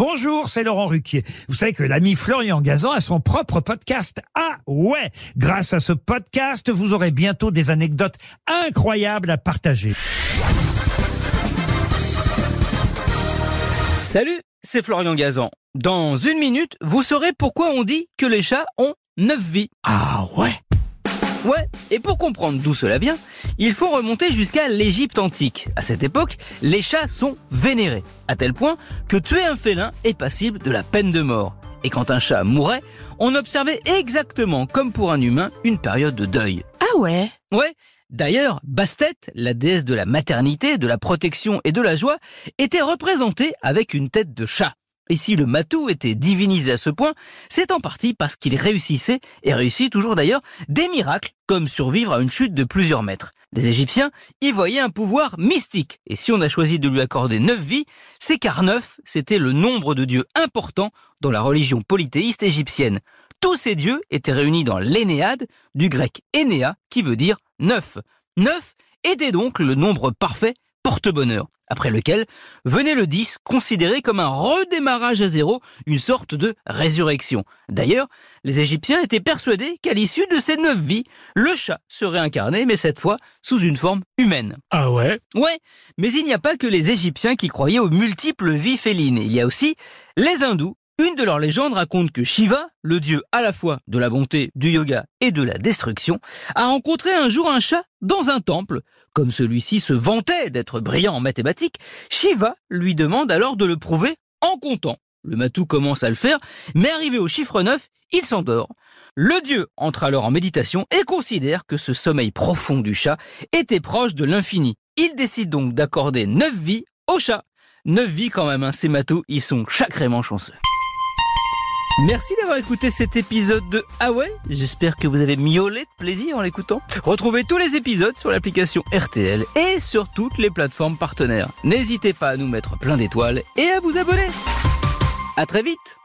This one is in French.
Bonjour, c'est Laurent Ruquier. Vous savez que l'ami Florian Gazan a son propre podcast. Ah ouais Grâce à ce podcast, vous aurez bientôt des anecdotes incroyables à partager. Salut, c'est Florian Gazan. Dans une minute, vous saurez pourquoi on dit que les chats ont neuf vies. Ah ouais Ouais, et pour comprendre d'où cela vient, il faut remonter jusqu'à l'Égypte antique. À cette époque, les chats sont vénérés, à tel point que tuer un félin est passible de la peine de mort. Et quand un chat mourait, on observait exactement comme pour un humain une période de deuil. Ah ouais? Ouais, D'ailleurs, Bastet, la déesse de la maternité, de la protection et de la joie, était représentée avec une tête de chat. Et si le matou était divinisé à ce point, c'est en partie parce qu'il réussissait, et réussit toujours d'ailleurs, des miracles, comme survivre à une chute de plusieurs mètres. Les Égyptiens y voyaient un pouvoir mystique, et si on a choisi de lui accorder neuf vies, c'est car neuf, c'était le nombre de dieux importants dans la religion polythéiste égyptienne. Tous ces dieux étaient réunis dans l'Énéade, du grec Énéa, qui veut dire neuf. Neuf était donc le nombre parfait porte-bonheur, après lequel venait le 10, considéré comme un redémarrage à zéro, une sorte de résurrection. D'ailleurs, les Égyptiens étaient persuadés qu'à l'issue de ces neuf vies, le chat serait incarné, mais cette fois sous une forme humaine. Ah ouais? Ouais, mais il n'y a pas que les Égyptiens qui croyaient aux multiples vies félines, il y a aussi les hindous une de leurs légendes raconte que Shiva, le dieu à la fois de la bonté, du yoga et de la destruction, a rencontré un jour un chat dans un temple. Comme celui-ci se vantait d'être brillant en mathématiques, Shiva lui demande alors de le prouver en comptant. Le matou commence à le faire, mais arrivé au chiffre 9, il s'endort. Le dieu entre alors en méditation et considère que ce sommeil profond du chat était proche de l'infini. Il décide donc d'accorder 9 vies au chat. 9 vies quand même, hein, ces matous, ils sont sacrément chanceux. Merci d'avoir écouté cet épisode de Ah J'espère que vous avez miaulé de plaisir en l'écoutant. Retrouvez tous les épisodes sur l'application RTL et sur toutes les plateformes partenaires. N'hésitez pas à nous mettre plein d'étoiles et à vous abonner. À très vite